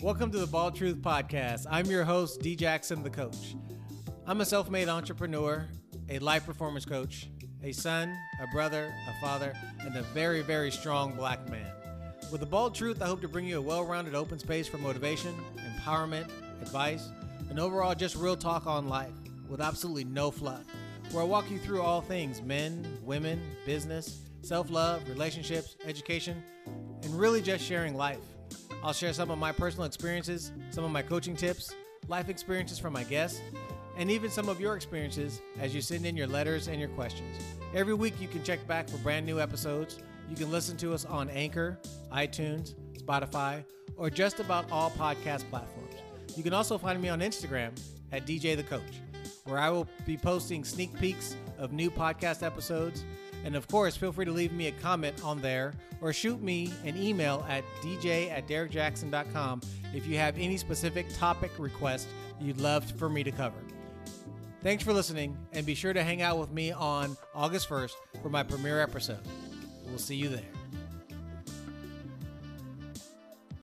Welcome to the Bald Truth Podcast. I'm your host, D Jackson, the coach. I'm a self made entrepreneur, a life performance coach, a son, a brother, a father, and a very, very strong black man. With the Bald Truth, I hope to bring you a well rounded open space for motivation, empowerment, advice, and overall just real talk on life with absolutely no fluff, where I walk you through all things men, women, business, self love, relationships, education, and really just sharing life. I'll share some of my personal experiences, some of my coaching tips, life experiences from my guests, and even some of your experiences as you send in your letters and your questions. Every week you can check back for brand new episodes. You can listen to us on Anchor, iTunes, Spotify, or just about all podcast platforms. You can also find me on Instagram at DJ the Coach, where I will be posting sneak peeks of new podcast episodes. And of course, feel free to leave me a comment on there or shoot me an email at dj at derekjackson.com if you have any specific topic request you'd love for me to cover. Thanks for listening, and be sure to hang out with me on August 1st for my premiere episode. We'll see you there.